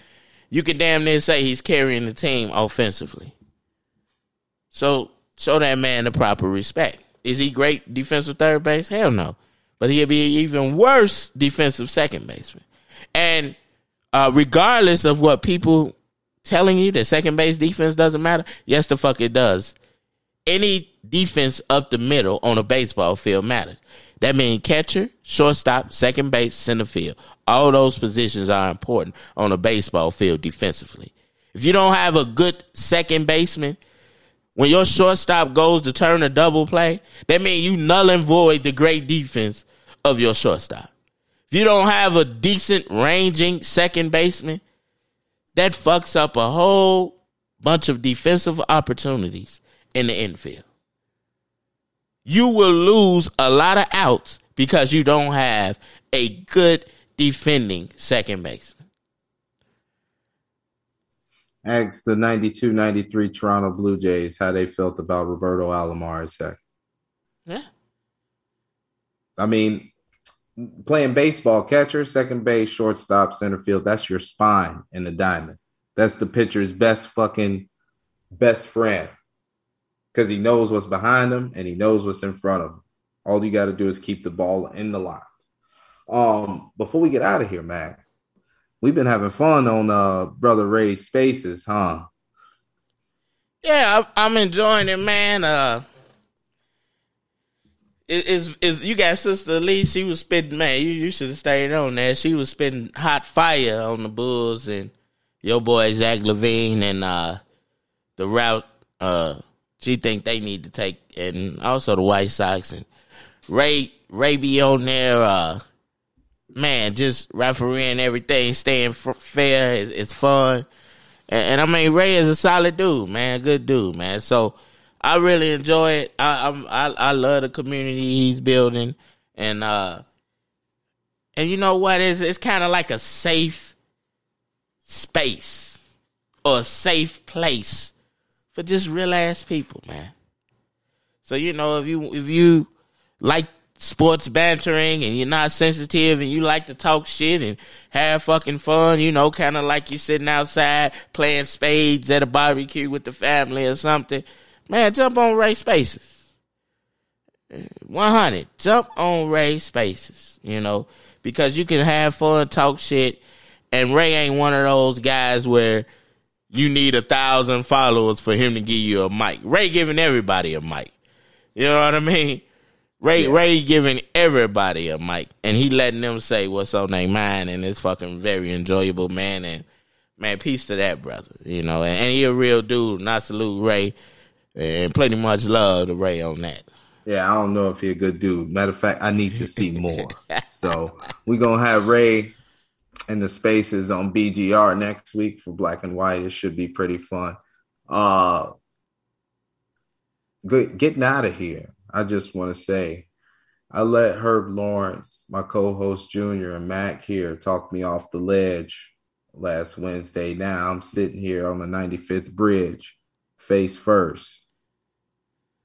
you can damn near say he's carrying the team offensively. So show that man the proper respect. Is he great defensive third base? Hell no. But he'll be even worse defensive second baseman. And uh, regardless of what people telling you that second base defense doesn't matter, yes the fuck it does. Any defense up the middle on a baseball field matters. That means catcher, shortstop, second base, center field. All those positions are important on a baseball field defensively. If you don't have a good second baseman, when your shortstop goes to turn a double play, that means you null and void the great defense of your shortstop. If you don't have a decent ranging second baseman, that fucks up a whole bunch of defensive opportunities in the infield you will lose a lot of outs because you don't have a good defending second baseman. Ask the 92 93 Toronto Blue Jays how they felt about Roberto Alomar second. Yeah. I mean, playing baseball, catcher, second base, shortstop, center field, that's your spine in the diamond. That's the pitcher's best fucking best friend because he knows what's behind him and he knows what's in front of him. All you got to do is keep the ball in the lot. Um, before we get out of here, Mac, we've been having fun on uh brother Ray's spaces, huh? Yeah, I, am enjoying it, man. Uh, is is you got sister Lee? She was spitting, man. You you should have stayed on there. She was spitting hot fire on the Bulls and your boy Zach LaVine and uh the route uh she think they need to take, and also the White Sox and Ray Ray be on there. Uh, man, just refereeing everything, staying fair. It's, fun, and, and, I mean Ray is a solid dude, man, good dude, man. So I really enjoy it. I I'm, I I love the community he's building, and uh, and you know what? It's it's kind of like a safe space or a safe place for just real ass people, man. So you know, if you if you like sports bantering and you're not sensitive and you like to talk shit and have fucking fun, you know, kind of like you're sitting outside playing spades at a barbecue with the family or something, man, jump on Ray Spaces. 100. Jump on Ray Spaces, you know, because you can have fun, talk shit, and Ray ain't one of those guys where you need a thousand followers for him to give you a mic. Ray giving everybody a mic. You know what I mean? Ray yeah. Ray giving everybody a mic, and he letting them say what's on their mind, and it's fucking very enjoyable, man. And man, peace to that brother. You know, and, and he a real dude. And I salute Ray, and plenty much love to Ray on that. Yeah, I don't know if he a good dude. Matter of fact, I need to see more. so we gonna have Ray in the spaces on BGR next week for Black and White. It should be pretty fun. Uh, good, getting out of here. I just want to say, I let Herb Lawrence, my co-host Junior, and Mac here talk me off the ledge last Wednesday. Now I'm sitting here on the 95th bridge, face first.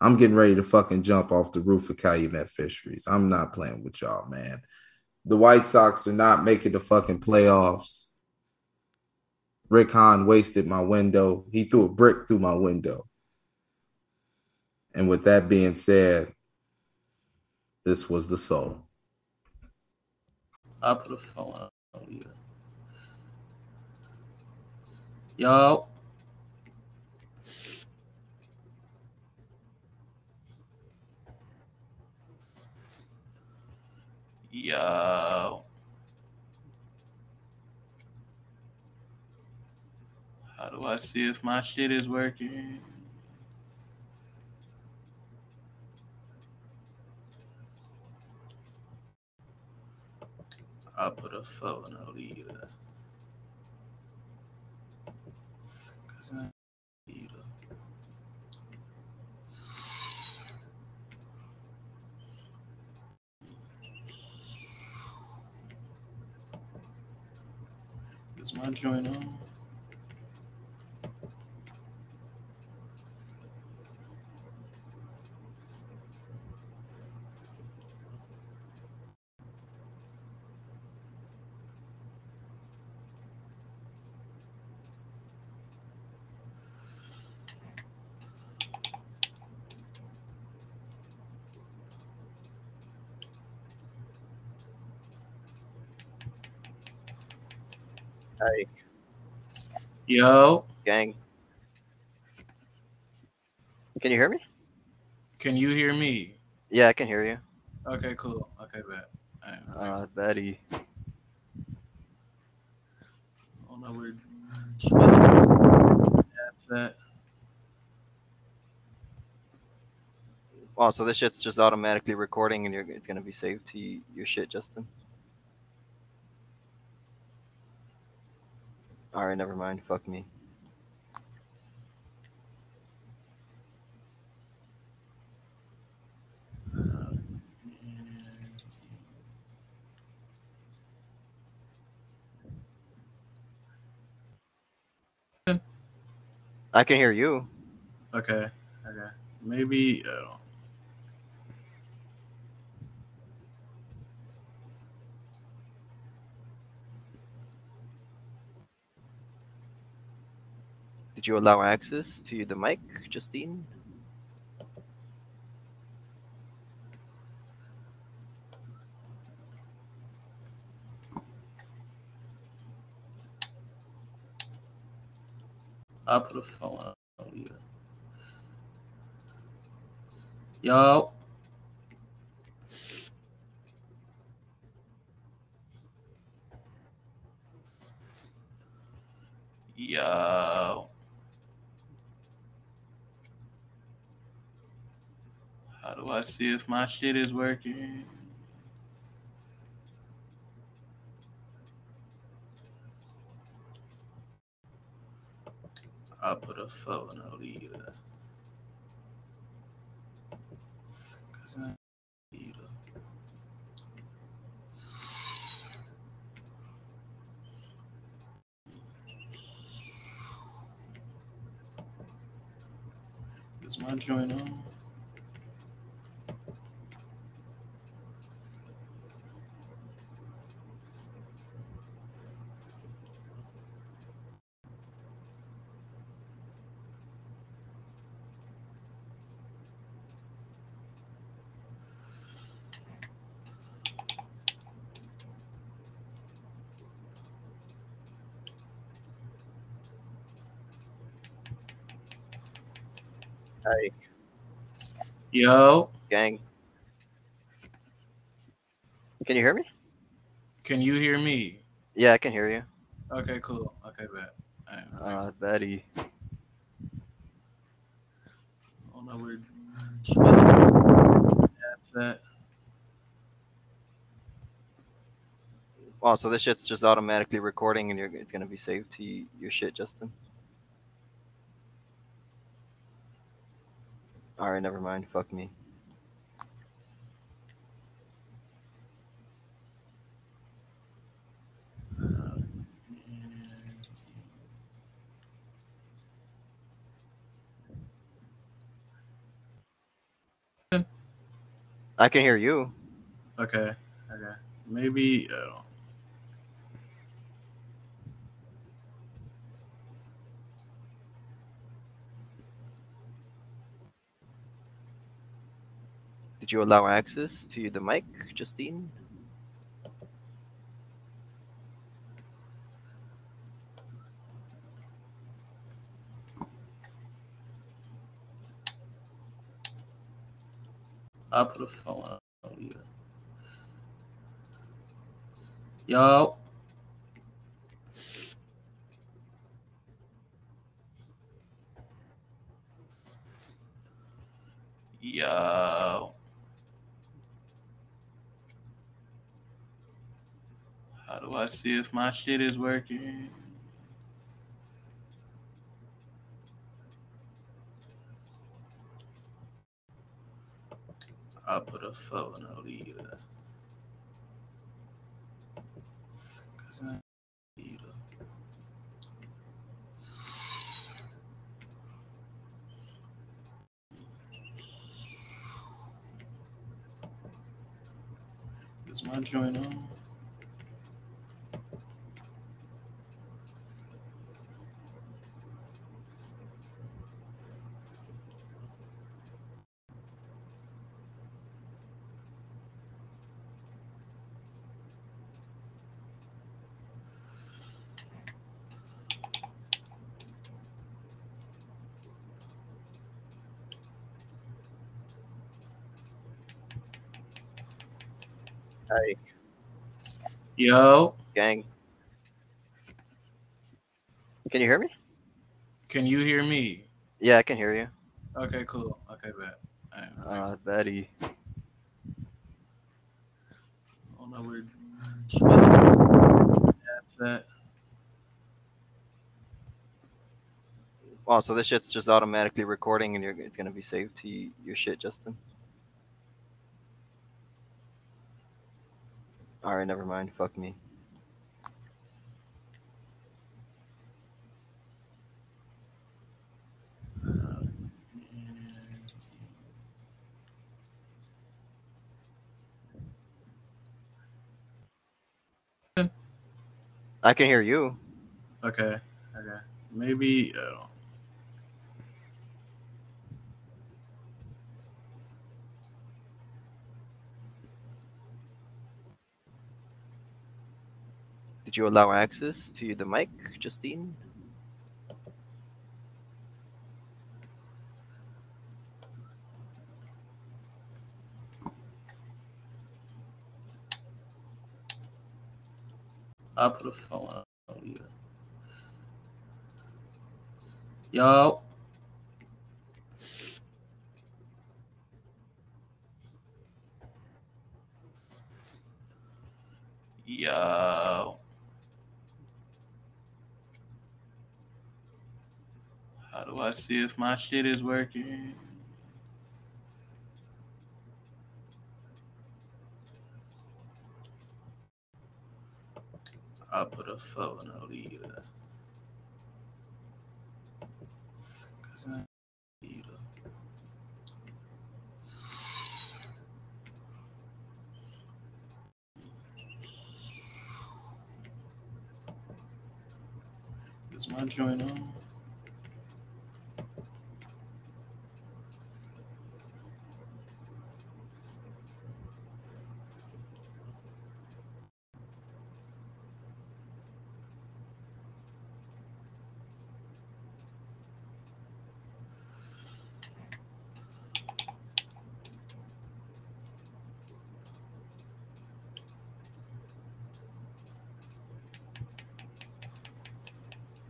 I'm getting ready to fucking jump off the roof of Calumet Fisheries. I'm not playing with y'all, man the White Sox are not making the fucking playoffs. Rick Hahn wasted my window. He threw a brick through my window. And with that being said, this was the soul. I put a phone on you. Yo. Yo. How do I see if my shit is working? I'll put a phone in a leader. Cause I my joint on? Hey, Yo, gang. Can you hear me? can you hear me? Yeah, I can hear you. Okay, cool. Okay, bet. Alright, Uh, Betty. Oh no, we're That's that. Wow, so this shit's just automatically recording and you're, it's gonna be saved to your shit, Justin. All right, never mind. Fuck me. I can hear you. Okay, okay. Maybe uh, Did you allow access to the mic, Justine? I'll put a phone on you. Yo. Yo. How do I see if my shit is working? I'll put a phone in a leader. Cause I a- Is my joint on? Hey, Yo, gang. Can you hear me? can you hear me? Yeah, I can hear you. Okay, cool. Okay, bet. Alright. Uh, Betty. Oh no, we're That's that. Wow, so this shit's just automatically recording and you're, it's gonna be saved to your shit, Justin. All right, never mind. Fuck me. I can hear you. Okay, okay. Maybe uh, Did you allow access to the mic, Justine? I'll put a phone on you. Yo. Yo. How do I see if my shit is working? I'll put a phone in a leader. 'Cause my joint on? Hey, Yo, gang. Can you hear me? can you hear me? Yeah, I can hear you. Okay, cool. Okay, bet. Alright. Uh, Betty. Oh no, we're That's that. Wow, so this shit's just automatically recording and you're, it's gonna be saved to your shit, Justin. Alright, never mind. Fuck me. I can hear you. Okay. Okay. Maybe. Uh, you allow access to the mic, Justine? I'll put a phone on. leader. Yo. Yo. How do I see if my shit is working? I'll put a phone in a leader. Is my joint on?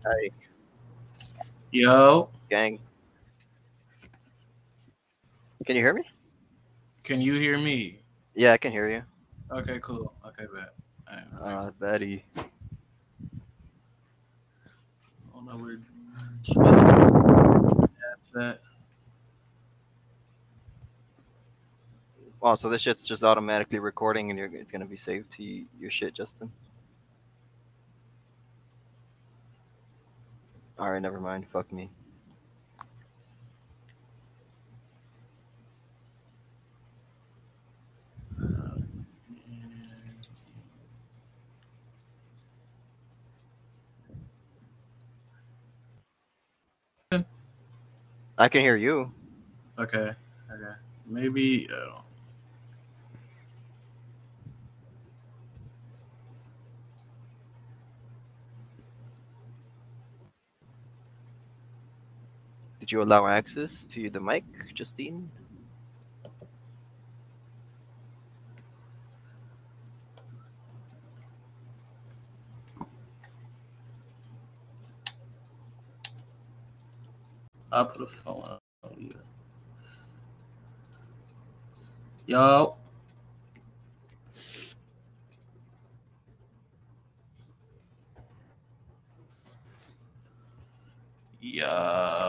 Hey, Yo, gang. Can you hear me? can you hear me? Yeah, I can hear you. Okay, cool. Okay, bet. Alright. Uh, Betty. Oh no, we're That's that. Wow, so this shit's just automatically recording and you're, it's gonna be saved to your shit, Justin. Alright, never mind. Fuck me. I can hear you. Okay. Okay. Maybe. Uh, Did you allow access to the mic, Justine? I put a phone on you. Yo. Yo.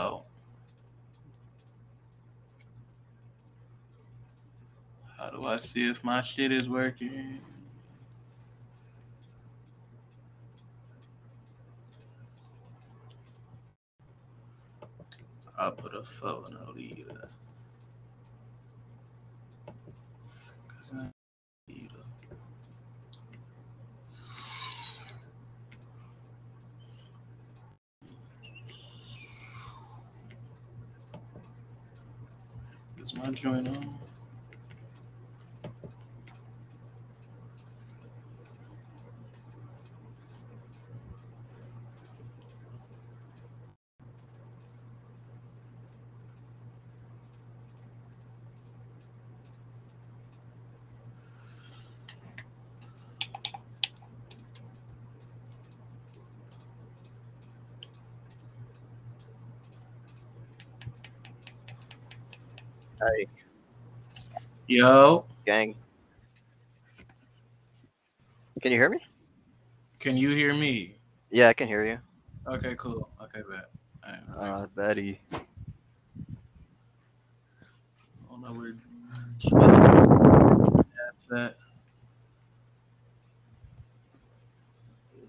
I see if my shit is working? I'll put a phone on you. 'Cause I need a- Is my joint on? Hey, Yo, gang. Can you hear me? can you hear me? Yeah, I can hear you. Okay, cool. Okay, bet. Alright, Uh, Betty. I don't know. That's that.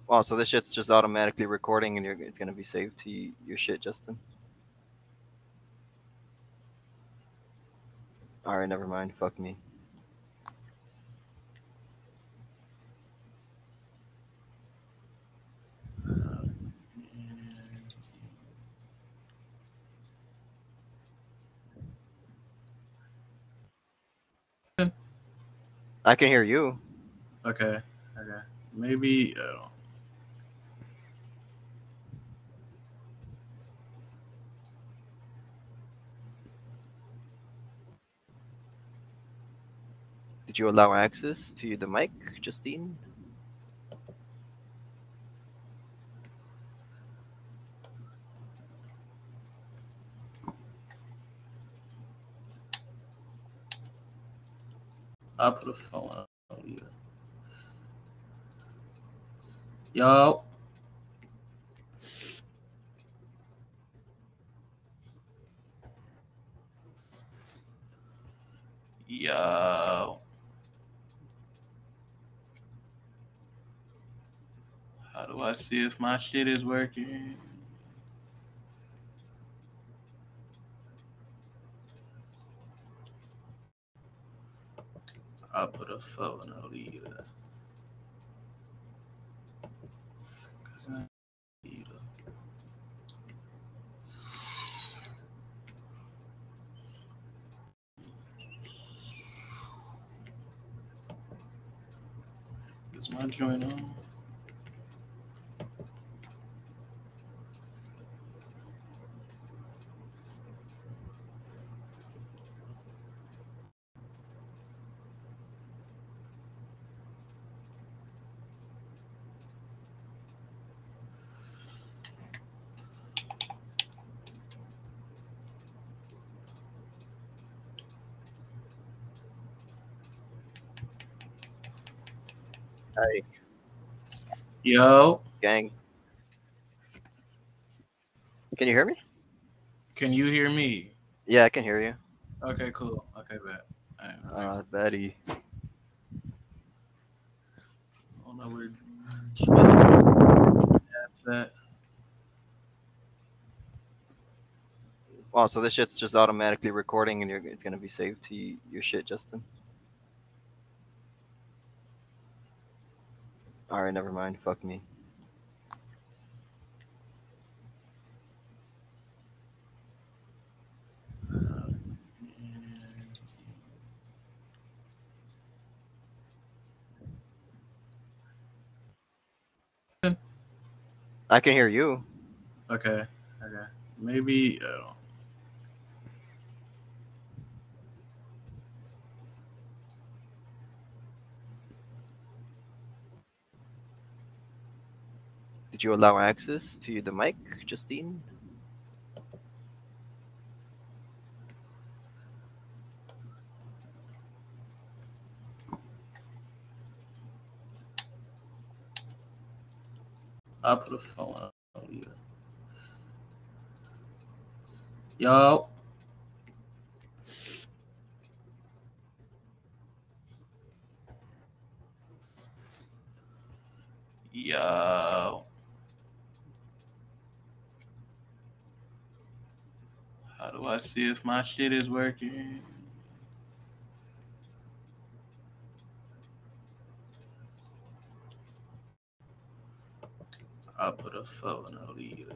Wow, so this shit's just automatically recording and you're, it's gonna be saved to your shit, Justin. All right, never mind. Fuck me. I can hear you. Okay. Okay. Maybe. Uh, Did you allow access to the mic, Justine? I'll put a phone on. Yo. Yo. I see if my shit is working? I'll put a phone on you. 'Cause I need a- Is my joint on? Hey, Yo, gang. Can you hear me? can you hear me? Yeah, I can hear you. Okay, cool. Okay, bet. Alright, Uh, Betty. I don't know where. That's that. Wow, so this shit's just automatically recording and you're, it's gonna be saved to your shit, Justin. All right, never mind. Fuck me. I can hear you. Okay, okay. Maybe. Uh, Did you allow access to the mic, Justine? I put a phone on you. Yo. Yo. How do I see if my shit is working? I'll put a phone on you.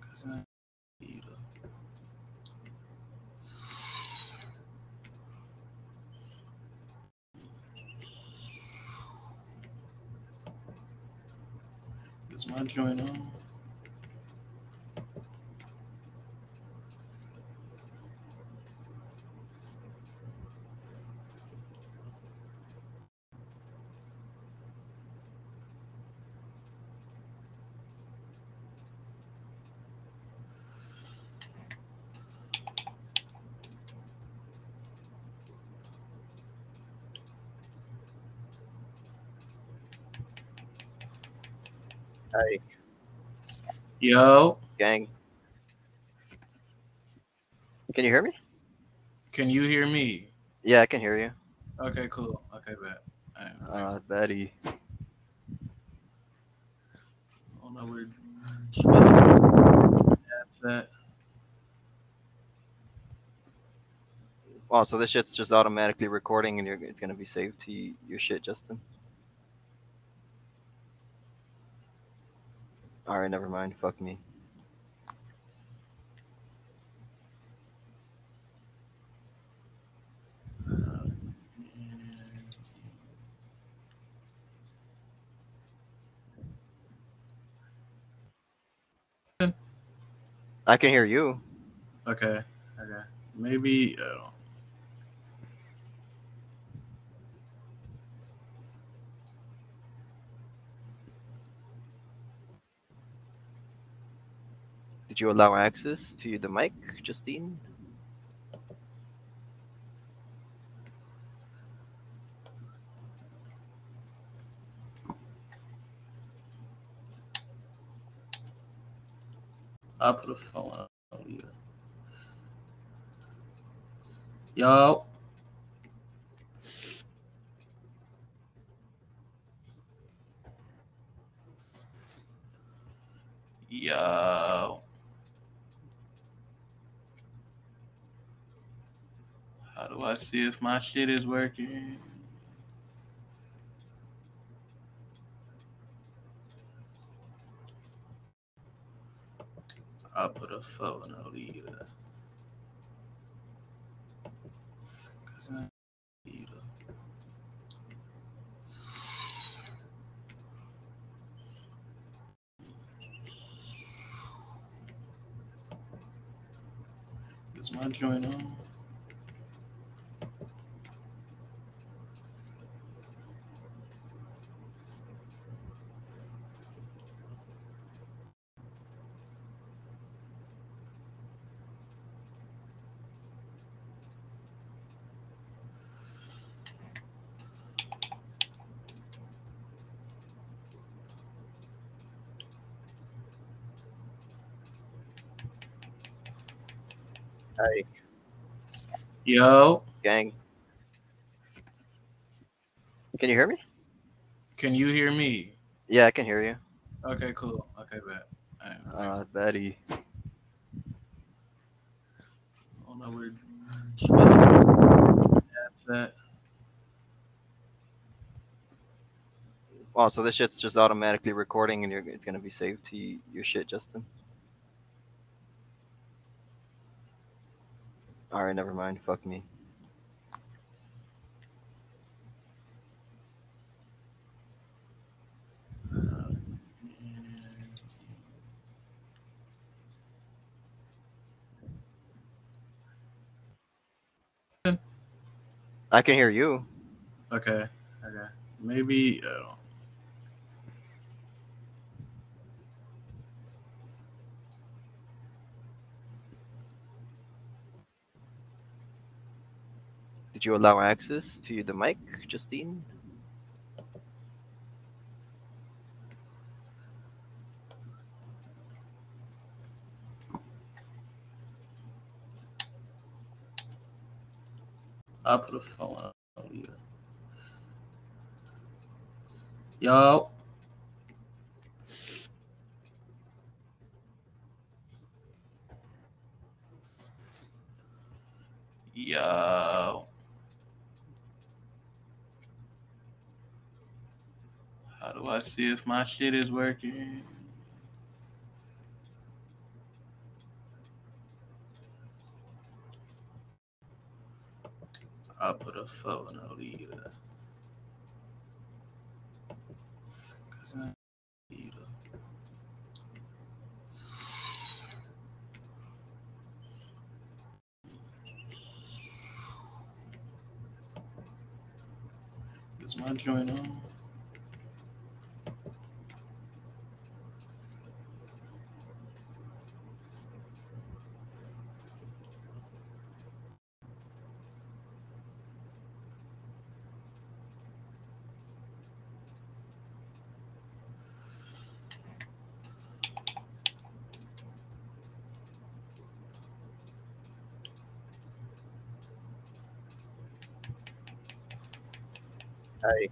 Cause I need a- my joint on? Hey, Yo, gang. Can you hear me? can you hear me? Yeah, I can hear you. Okay, cool. Okay, bet. Alright, Uh, Betty. I don't know. That's that. Wow, so this shit's just automatically recording and you're, it's gonna be saved to your shit, Justin. All right, never mind. Fuck me. I can hear you. Okay. Okay. Maybe. Uh, you allow access to the mic, Justine? I'll put a phone on you. Yo. Yo. How do I see if my shit is working? I'll put a phone need a- Is my joint on? Hey, Yo, gang. Can you hear me? can you hear me? Yeah, I can hear you. Okay, cool. Okay, bet. Alright, Uh, Betty. I don't know where. That's that. Wow, so this shit's just automatically recording and you're, it's gonna be saved to your shit, Justin. All right, never mind. Fuck me. I can hear you. Okay, okay. Maybe. Uh, Did you allow access to the mic, Justine? I put a phone on you. Yo. Yo. How do I see if my shit is working? I'll put a phone on you. 'Cause I need Is my joint on? Hey,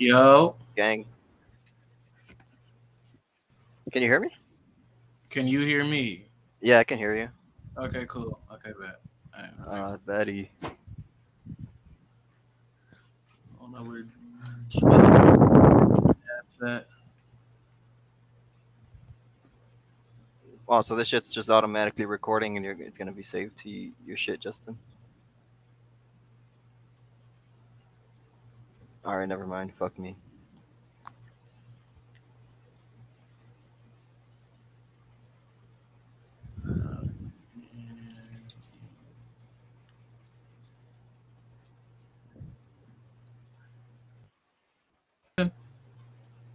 Yo, gang. Can you hear me? can you hear me? Yeah, I can hear you. Okay, cool. Okay, bet. Alright. Uh, Betty. Oh no, we're That's that. Wow, so this shit's just automatically recording and you're, it's gonna be saved to your shit, Justin. All right, never mind. Fuck me.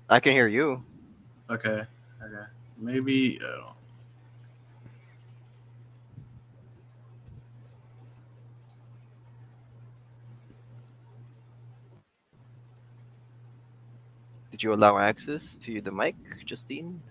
I can hear you. Okay. Okay. Maybe. Uh, Did you allow access to the mic, Justine?